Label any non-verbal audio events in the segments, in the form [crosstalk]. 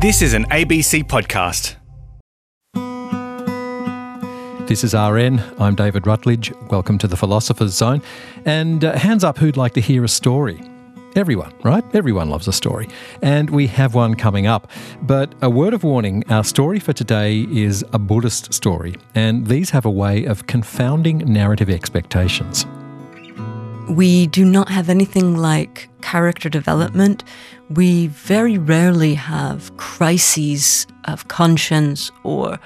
This is an ABC podcast. This is RN. I'm David Rutledge. Welcome to the Philosopher's Zone. And uh, hands up who'd like to hear a story. Everyone, right? Everyone loves a story. And we have one coming up. But a word of warning our story for today is a Buddhist story, and these have a way of confounding narrative expectations. We do not have anything like character development. We very rarely have crises of conscience or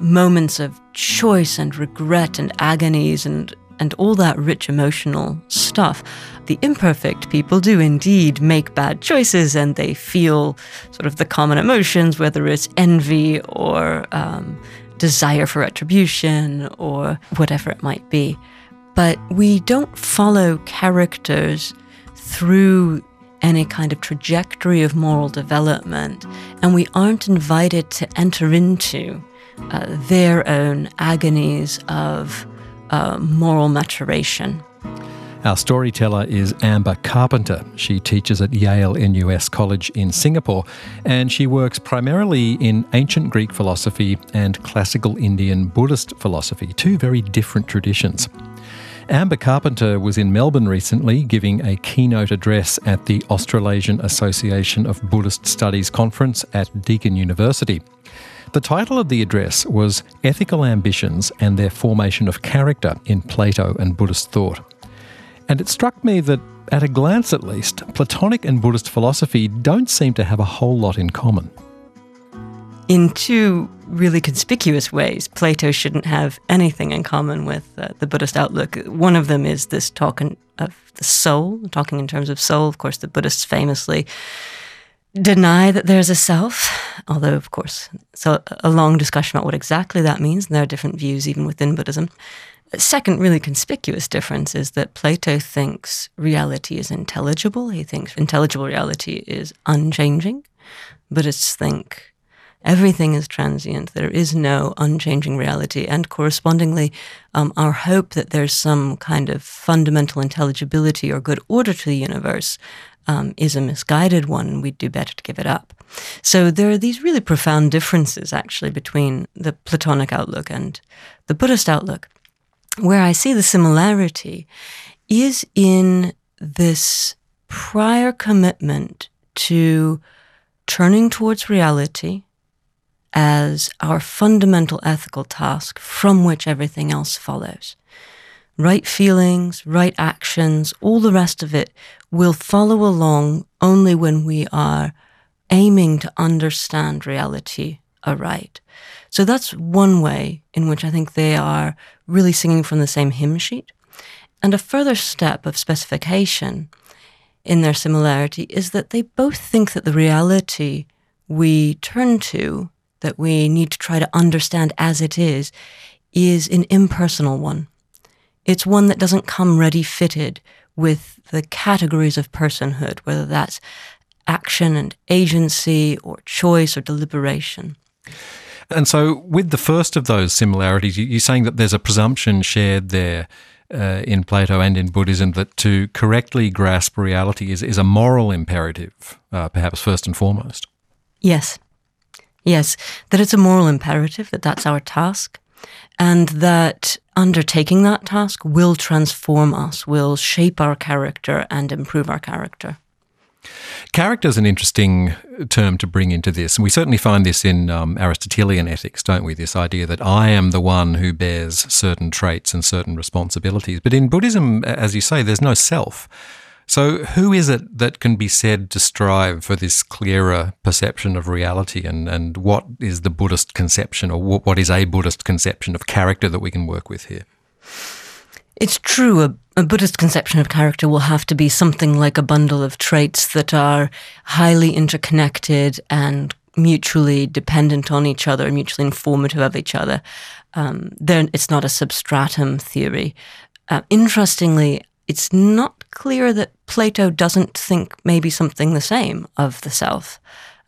moments of choice and regret and agonies and, and all that rich emotional stuff. The imperfect people do indeed make bad choices and they feel sort of the common emotions, whether it's envy or um, desire for retribution or whatever it might be. But we don't follow characters through any kind of trajectory of moral development, and we aren't invited to enter into uh, their own agonies of uh, moral maturation. Our storyteller is Amber Carpenter. She teaches at Yale NUS College in Singapore, and she works primarily in ancient Greek philosophy and classical Indian Buddhist philosophy, two very different traditions. Amber Carpenter was in Melbourne recently giving a keynote address at the Australasian Association of Buddhist Studies conference at Deakin University. The title of the address was Ethical Ambitions and Their Formation of Character in Plato and Buddhist Thought. And it struck me that, at a glance at least, Platonic and Buddhist philosophy don't seem to have a whole lot in common. In two really conspicuous ways, Plato shouldn't have anything in common with uh, the Buddhist outlook. One of them is this talk of the soul, talking in terms of soul. Of course, the Buddhists famously deny that there's a self, although, of course, so a long discussion about what exactly that means, and there are different views even within Buddhism. A Second, really conspicuous difference is that Plato thinks reality is intelligible. He thinks intelligible reality is unchanging. Buddhists think everything is transient. There is no unchanging reality. And correspondingly, um, our hope that there's some kind of fundamental intelligibility or good order to the universe um, is a misguided one, we'd do better to give it up. So there are these really profound differences, actually, between the Platonic outlook and the Buddhist outlook. Where I see the similarity is in this prior commitment to turning towards reality as our fundamental ethical task from which everything else follows. Right feelings, right actions, all the rest of it will follow along only when we are aiming to understand reality aright. So that's one way in which I think they are really singing from the same hymn sheet. And a further step of specification in their similarity is that they both think that the reality we turn to, that we need to try to understand as it is, is an impersonal one. It's one that doesn't come ready fitted with the categories of personhood, whether that's action and agency or choice or deliberation. And so, with the first of those similarities, you're saying that there's a presumption shared there uh, in Plato and in Buddhism that to correctly grasp reality is, is a moral imperative, uh, perhaps first and foremost. Yes. Yes, that it's a moral imperative, that that's our task, and that undertaking that task will transform us, will shape our character and improve our character. Character is an interesting term to bring into this. And we certainly find this in um, Aristotelian ethics, don't we? This idea that I am the one who bears certain traits and certain responsibilities. But in Buddhism, as you say, there's no self. So, who is it that can be said to strive for this clearer perception of reality? And, and what is the Buddhist conception, or what is a Buddhist conception of character that we can work with here? It's true, a, a, Buddhist conception of character will have to be something like a bundle of traits that are highly interconnected and mutually dependent on each other, mutually informative of each other. Um, it's not a substratum theory. Uh, interestingly, it's not clear that Plato doesn't think maybe something the same of the self.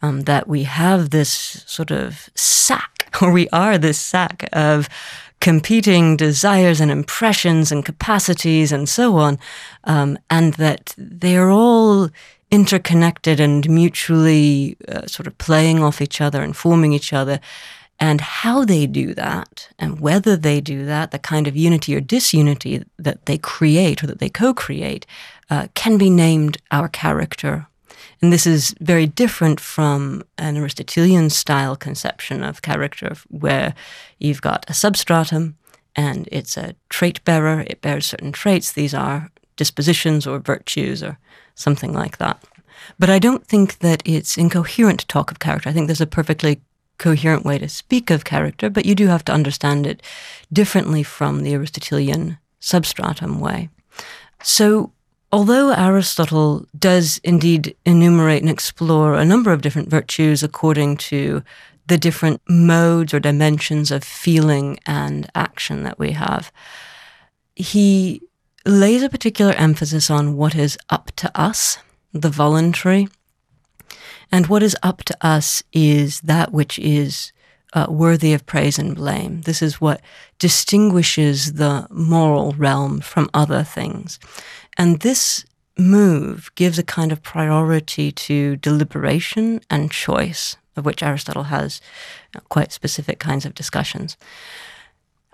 Um, that we have this sort of sack, [laughs] or we are this sack of competing desires and impressions and capacities and so on, um, and that they're all interconnected and mutually uh, sort of playing off each other and forming each other. And how they do that and whether they do that, the kind of unity or disunity that they create or that they co create, uh, can be named our character. And this is very different from an Aristotelian style conception of character, where you've got a substratum and it's a trait bearer, it bears certain traits. These are dispositions or virtues or something like that. But I don't think that it's incoherent talk of character. I think there's a perfectly coherent way to speak of character, but you do have to understand it differently from the Aristotelian substratum way. So, although Aristotle does indeed enumerate and explore a number of different virtues according to the different modes or dimensions of feeling and action that we have, he lays a particular emphasis on what is up to us, the voluntary, and what is up to us is that which is uh, worthy of praise and blame. This is what distinguishes the moral realm from other things. And this move gives a kind of priority to deliberation and choice, of which Aristotle has quite specific kinds of discussions.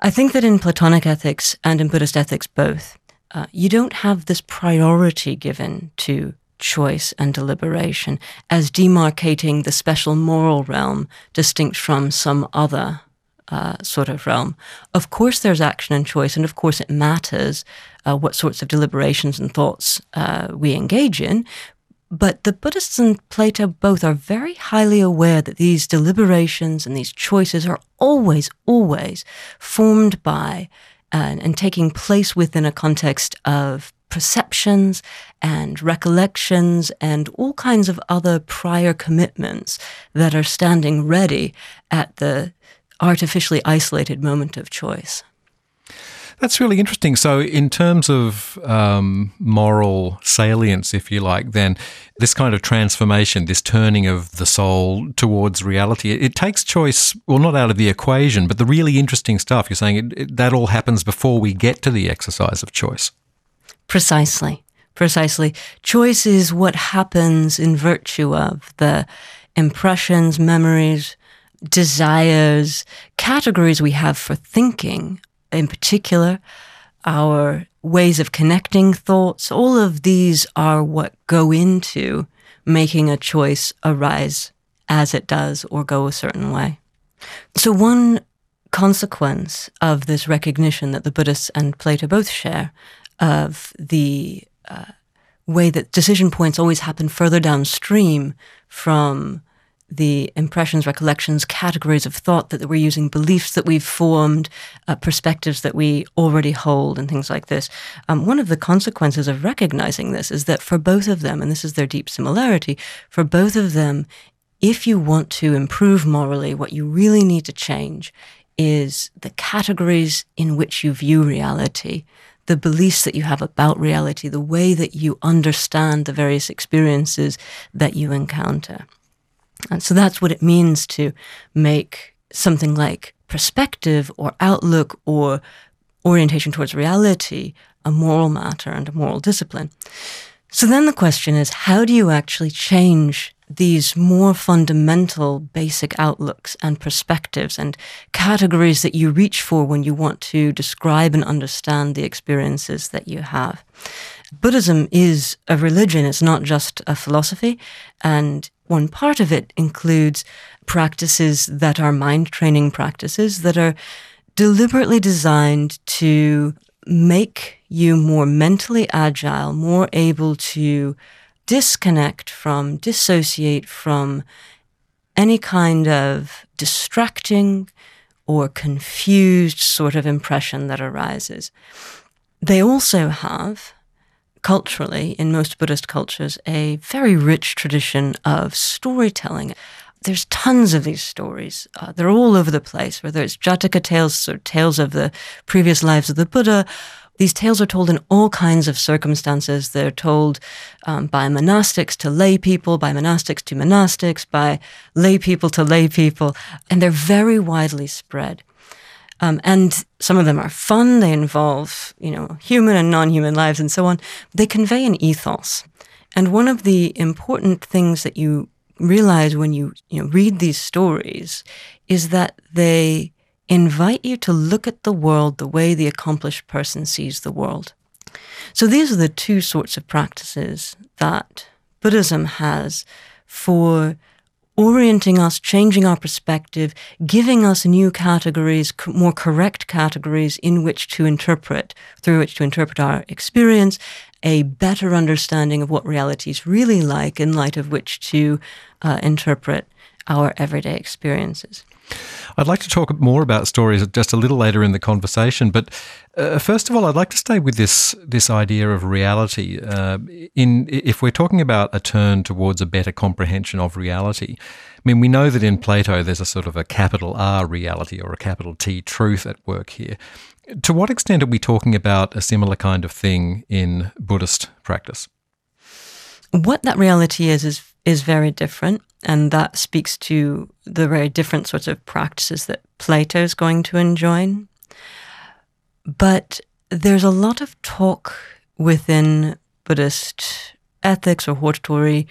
I think that in Platonic ethics and in Buddhist ethics both, uh, you don't have this priority given to choice and deliberation as demarcating the special moral realm distinct from some other uh, sort of realm. Of course, there's action and choice, and of course, it matters uh, what sorts of deliberations and thoughts uh, we engage in. But the Buddhists and Plato both are very highly aware that these deliberations and these choices are always, always formed by and, and taking place within a context of perceptions and recollections and all kinds of other prior commitments that are standing ready at the artificially isolated moment of choice. That's really interesting. So, in terms of um, moral salience, if you like, then this kind of transformation, this turning of the soul towards reality, it, takes choice, well, not out of the equation, but the really interesting stuff. You're saying it, it, that all happens before we get to the exercise of choice. Precisely. Precisely. Choice is what happens in virtue of the impressions, memories, desires, categories we have for thinking in particular, our ways of connecting thoughts, all of these are what go into making a choice arise as it does or go a certain way. So, one consequence of this recognition that the Buddhists and Plato both share of the uh, way that decision points always happen further downstream from the impressions, recollections, categories of thought that we're using, beliefs that we've formed, uh, perspectives that we already hold, and things like this. Um, one of the consequences of recognizing this is that for both of them, and this is their deep similarity, for both of them, if you want to improve morally, what you really need to change is the categories in which you view reality the beliefs that you have about reality, the way that you understand the various experiences that you encounter. And so that's what it means to make something like perspective or outlook or orientation towards reality a moral matter and a moral discipline. So then the question is how do you actually change these more fundamental basic outlooks and perspectives and categories that you reach for when you want to describe and understand the experiences that you have. Buddhism is a religion, it's not just a philosophy. And one part of it includes practices that are mind training practices that are deliberately designed to make you more mentally agile, more able to disconnect from, dissociate from any kind of distracting or confused sort of impression that arises. They also have, culturally, in most Buddhist cultures, a very rich tradition of storytelling. There's tons of these stories. Uh, they're all over the place, whether it's Jataka tales or tales of the previous lives of the Buddha, these tales are told in all kinds of circumstances. They're told um, by monastics to lay people, by monastics to monastics, by lay people to lay people, and they're very widely spread. Um, and some of them are fun. They involve, you know, human and non-human lives and so on. They convey an ethos. And one of the important things that you realize when you, you know, read these stories is that they invite you to look at the world the way the accomplished person sees the world. So these are the two sorts of practices that Buddhism has for orienting us, changing our perspective, giving us new categories, more correct categories in which to interpret, through which to interpret our experience, a better understanding of what reality is really like, in light of which to uh, interpret our everyday experiences. I'd like to talk more about stories just a little later in the conversation, but uh, first of all, I'd like to stay with this this idea of reality. Uh, in if we're talking about a turn towards a better comprehension of reality, I mean, we know that in Plato there's a sort of a capital R reality or a capital T truth at work here. To what extent are we talking about a similar kind of thing in Buddhist practice? What that reality is is is very different. And that speaks to the very different sorts of practices that Plato is going to enjoin. But there's a lot of talk within Buddhist ethics or hortatory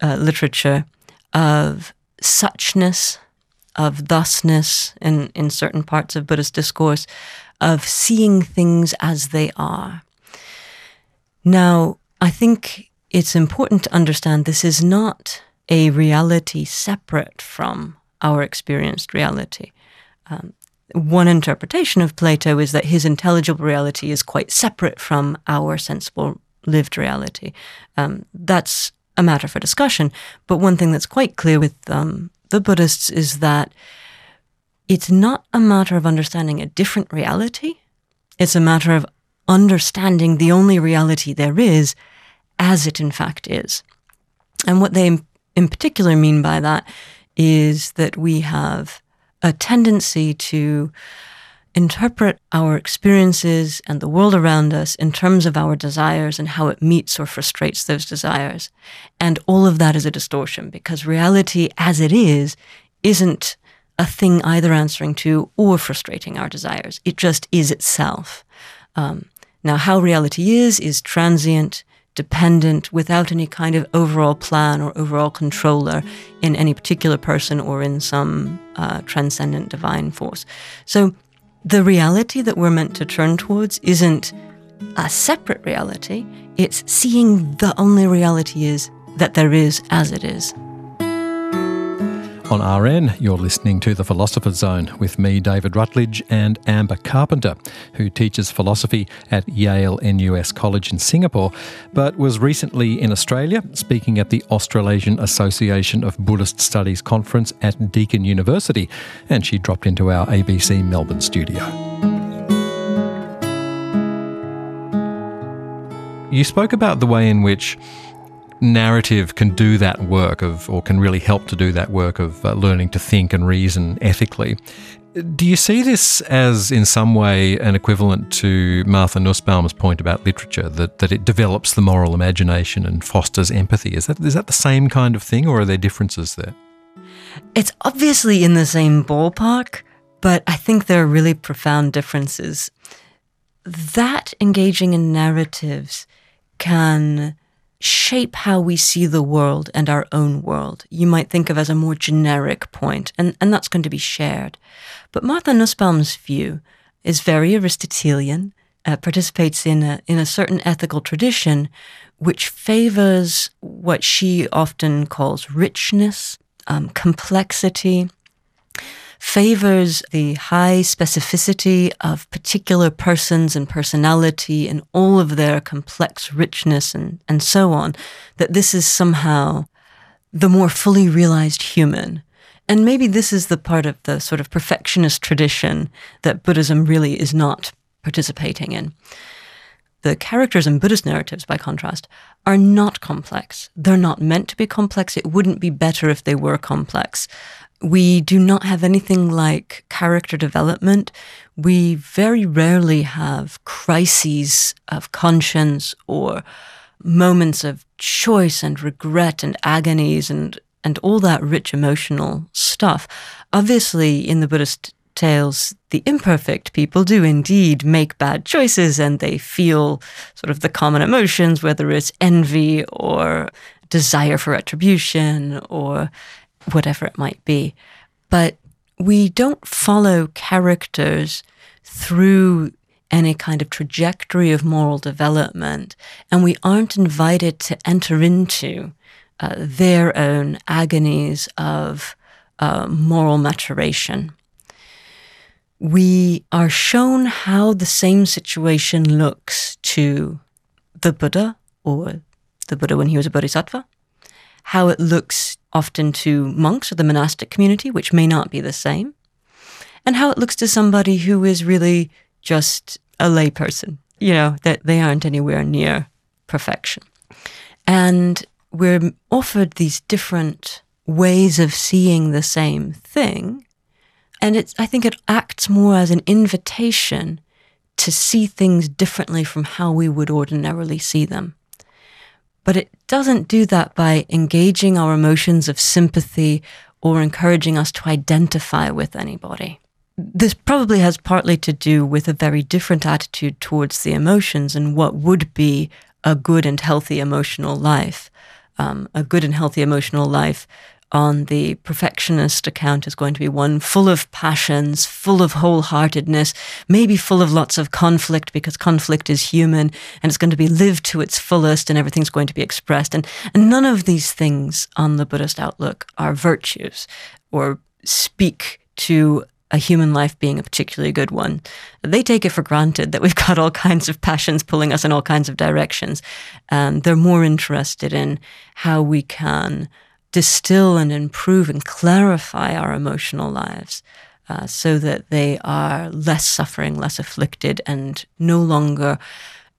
uh, literature of suchness, of thusness in, in certain parts of Buddhist discourse, of seeing things as they are. Now, I think it's important to understand this is not a reality separate from our experienced reality. Um, one interpretation of Plato is that his intelligible reality is quite separate from our sensible lived reality. Um, that's a matter for discussion. But one thing that's quite clear with um, the Buddhists is that it's not a matter of understanding a different reality. It's a matter of understanding the only reality there is as it in fact is. And what they in particular mean by that is that we have a tendency to interpret our experiences and the world around us in terms of our desires and how it meets or frustrates those desires. And all of that is a distortion because reality as it is isn't a thing either answering to or frustrating our desires. It just is itself. Um, now, how reality is, is transient dependent without any kind of overall plan or overall controller in any particular person or in some uh, transcendent divine force. So the reality that we're meant to turn towards isn't a separate reality, it's seeing the only reality is that there is as it is. On RN, you're listening to The Philosopher's Zone with me, David Rutledge, and Amber Carpenter, who teaches philosophy at Yale NUS College in Singapore, but was recently in Australia speaking at the Australasian Association of Buddhist Studies conference at Deakin University, and she dropped into our ABC Melbourne studio. You spoke about the way in which narrative can do that work of, or can really help to do that work of uh, learning to think and reason ethically. Do you see this as, in some way, an equivalent to Martha Nussbaum's point about literature, that, that it develops the moral imagination and fosters empathy? Is that, is that the same kind of thing, or are there differences there? It's obviously in the same ballpark, but I think there are really profound differences. That engaging in narratives can shape how we see the world and our own world. You might think of as a more generic point, and, and that's going to be shared. But Martha Nussbaum's view is very Aristotelian, uh, participates in a, in a certain ethical tradition which favors what she often calls richness, um, complexity, favors the high specificity of particular persons and personality and all of their complex richness and, and so on, that this is somehow the more fully realized human. And maybe this is the part of the sort of perfectionist tradition that Buddhism really is not participating in. The characters in Buddhist narratives, by contrast, are not complex. They're not meant to be complex. It wouldn't be better if they were complex. We do not have anything like character development. We very rarely have crises of conscience or moments of choice and regret and agonies and, and all that rich emotional stuff. Obviously, in the Buddhist tales, the imperfect people do indeed make bad choices and they feel sort of the common emotions, whether it's envy or desire for retribution or whatever it might be. But we don't follow characters through any kind of trajectory of moral development, and we aren't invited to enter into uh, their own agonies of uh, moral maturation. We are shown how the same situation looks to the Buddha or the Buddha when he was a bodhisattva, how it looks often to monks or the monastic community, which may not be the same, and how it looks to somebody who is really just a layperson, you know, that they aren't anywhere near perfection. And we're offered these different ways of seeing the same thing. And it's, I think it acts more as an invitation to see things differently from how we would ordinarily see them. But it doesn't do that by engaging our emotions of sympathy or encouraging us to identify with anybody. This probably has partly to do with a very different attitude towards the emotions and what would be a good and healthy emotional life. Um, a good and healthy emotional life on the perfectionist account is going to be one full of passions, full of wholeheartedness, maybe full of lots of conflict because conflict is human and it's going to be lived to its fullest and everything's going to be expressed. And, and none of these things on the Buddhist outlook are virtues or speak to a human life being a particularly good one. They take it for granted that we've got all kinds of passions pulling us in all kinds of directions. And they're more interested in how we can distill and improve and clarify our emotional lives uh, so that they are less suffering, less afflicted, and no longer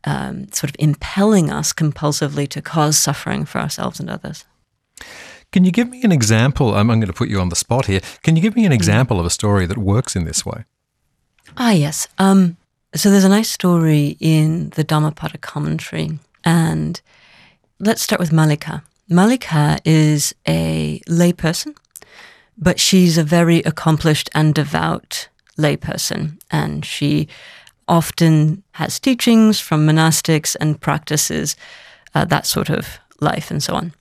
um, sort of impelling us compulsively to cause suffering for ourselves and others. Can you give me an example? I'm, I'm going to put you on the spot here. Can you give me an example of a story that works in this way? Ah, yes. Um, so there's a nice story in the Dhammapada commentary, and let's start with Mallika. Mallika is a layperson, but she's a very accomplished and devout layperson, and she often has teachings from monastics and practices uh, that sort of life and so on.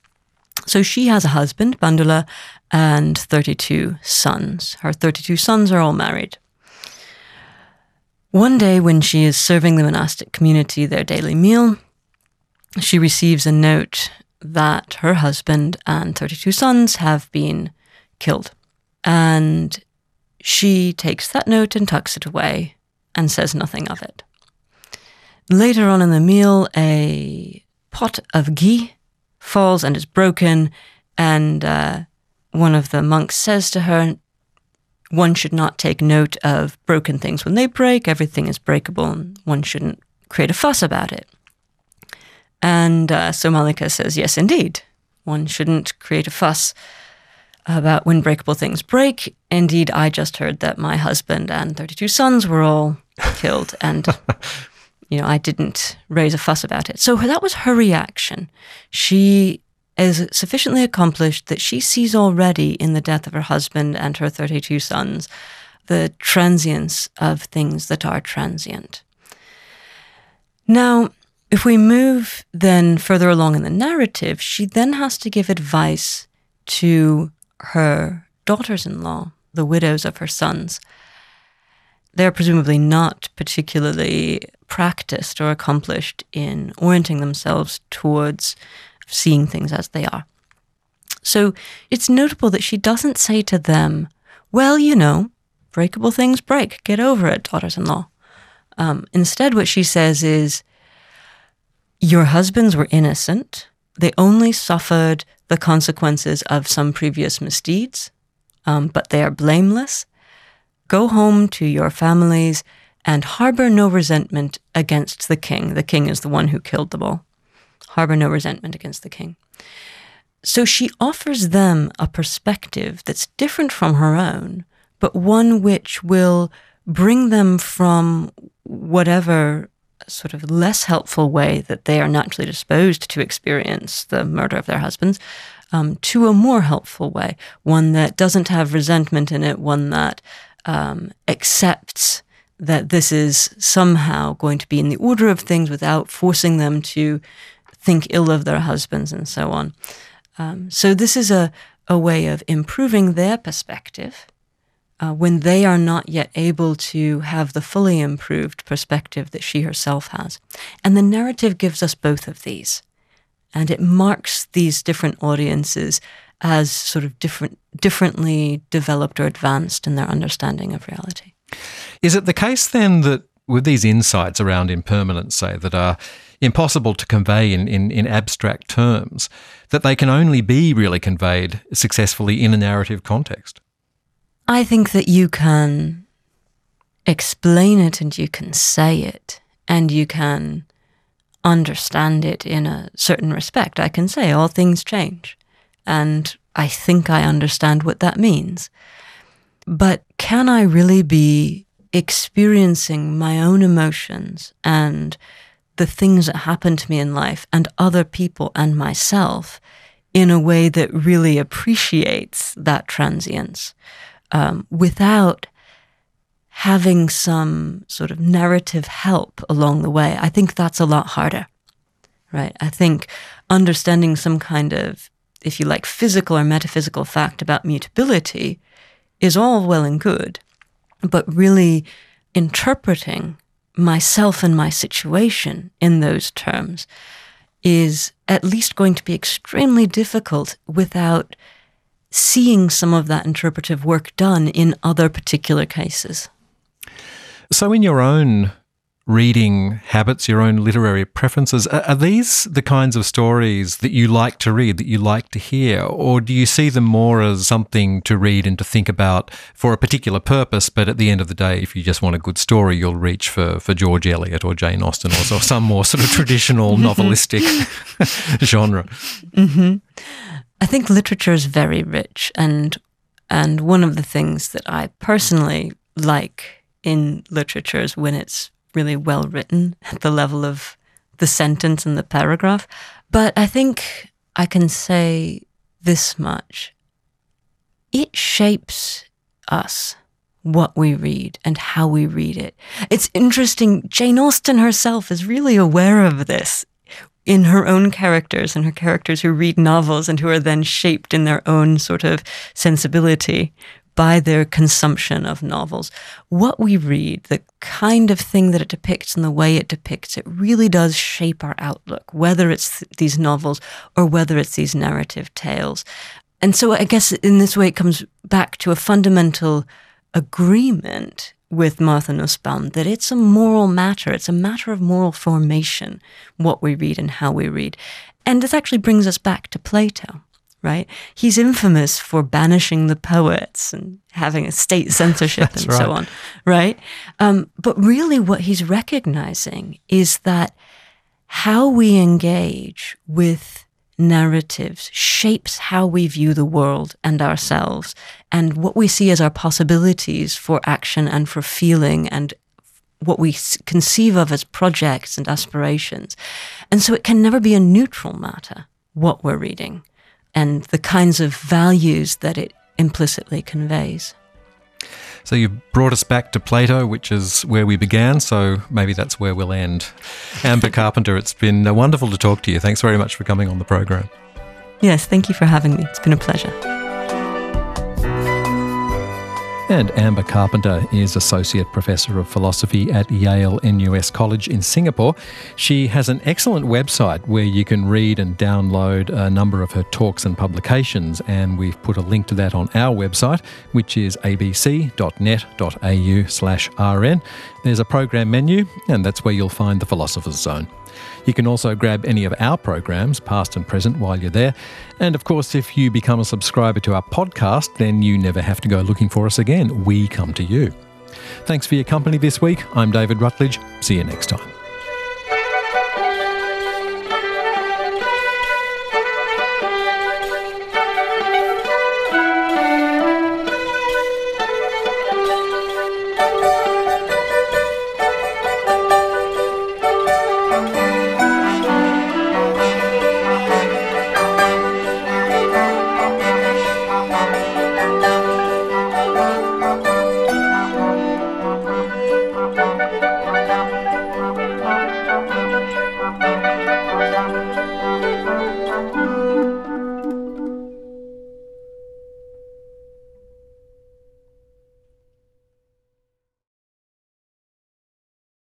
So she has a husband, Bandula, and 32 sons. Her 32 sons are all married. One day, when she is serving the monastic community their daily meal, she receives a note that her husband and 32 sons have been killed. And she takes that note and tucks it away and says nothing of it. Later on in the meal, a pot of ghee falls and is broken, and uh, one of the monks says to her, One should not take note of broken things when they break, everything is breakable, and one shouldn't create a fuss about it. And uh, so Mallika says, yes, indeed. One shouldn't create a fuss about when breakable things break. Indeed, I just heard that my husband and 32 sons were all killed. And, [laughs] you know, I didn't raise a fuss about it. So that was her reaction. She is sufficiently accomplished that she sees already in the death of her husband and her 32 sons the transience of things that are transient. Now, if we move then further along in the narrative, she then has to give advice to her daughters in law, the widows of her sons. They're presumably not particularly practiced or accomplished in orienting themselves towards seeing things as they are. So it's notable that she doesn't say to them, Well, you know, breakable things break, get over it, daughters in law. Um, instead, what she says is, your husbands were innocent. They only suffered the consequences of some previous misdeeds, um, but they are blameless. Go home to your families and harbor no resentment against the king. The king is the one who killed them all. Harbor no resentment against the king. So she offers them a perspective that's different from her own, but one which will bring them from whatever sort of less helpful way that they are naturally disposed to experience the murder of their husbands um, to a more helpful way, one that doesn't have resentment in it, one that um, accepts that this is somehow going to be in the order of things without forcing them to think ill of their husbands and so on. Um, so this is a, a way of improving their perspective uh, when they are not yet able to have the fully improved perspective that she herself has. And the narrative gives us both of these. And it marks these different audiences as sort of different, differently developed or advanced in their understanding of reality. Is it the case then that with these insights around impermanence, say, that are impossible to convey in, in, in abstract terms, that they can only be really conveyed successfully in a narrative context? I think that you can explain it and you can say it and you can understand it in a certain respect. I can say all things change. And I think I understand what that means. But can I really be experiencing my own emotions and the things that happen to me in life and other people and myself in a way that really appreciates that transience um, without having some sort of narrative help along the way. I think that's a lot harder, right? I think understanding some kind of, if you like, physical or metaphysical fact about mutability is all well and good, but really interpreting myself and my situation in those terms is at least going to be extremely difficult without seeing some of that interpretive work done in other particular cases. So, in your own reading habits, your own literary preferences, are, these the kinds of stories that you like to read, that you like to hear? Or do you see them more as something to read and to think about for a particular purpose? But at the end of the day, if you just want a good story, you'll reach for, for George Eliot or Jane Austen or, or some more sort of [laughs] traditional [laughs] novelistic [laughs] genre. Mm-hmm. I think literature is very rich, and and one of the things that I personally like in literature is when it's really well written at the level of the sentence and the paragraph. But I think I can say this much it shapes us what we read and how we read it. It's interesting. Jane Austen herself is really aware of this in her own characters and her characters who read novels and who are then shaped in their own sort of sensibility by their consumption of novels. What we read, the kind of thing that it depicts and the way it depicts it really does shape our outlook, whether it's th- these novels or whether it's these narrative tales. And so I guess in this way it comes back to a fundamental agreement with Martha Nussbaum that it's a moral matter. It's a matter of moral formation, what we read and how we read. And this actually brings us back to Plato right? He's infamous for banishing the poets and having a state censorship [laughs] and right. so on, right? Um, but really, what he's recognizing is that how we engage with narratives shapes how we view the world and ourselves and what we see as our possibilities for action and for feeling and what we conceive of as projects and aspirations. And so it can never be a neutral matter what we're reading and the kinds of values that it implicitly conveys. So you've brought us back to Plato, which is where we began, so maybe that's where we'll end. Amber Carpenter, it's been wonderful to talk to you. Thanks very much for coming on the program. Yes, thank you for having me. It's been a pleasure. And Amber Carpenter is Associate Professor of Philosophy at Yale NUS College in Singapore. She has an excellent website where you can read and download a number of her talks and publications, and we've put a link to that on our website, which is abc.net.au slash rn. There's a program menu, and that's where you'll find the Philosopher's Zone. You can also grab any of our programs, past and present, while you're there. And of course, if you become a subscriber to our podcast, then you never have to go looking for us again. We come to you. Thanks for your company this week. I'm David Rutledge. See you next time.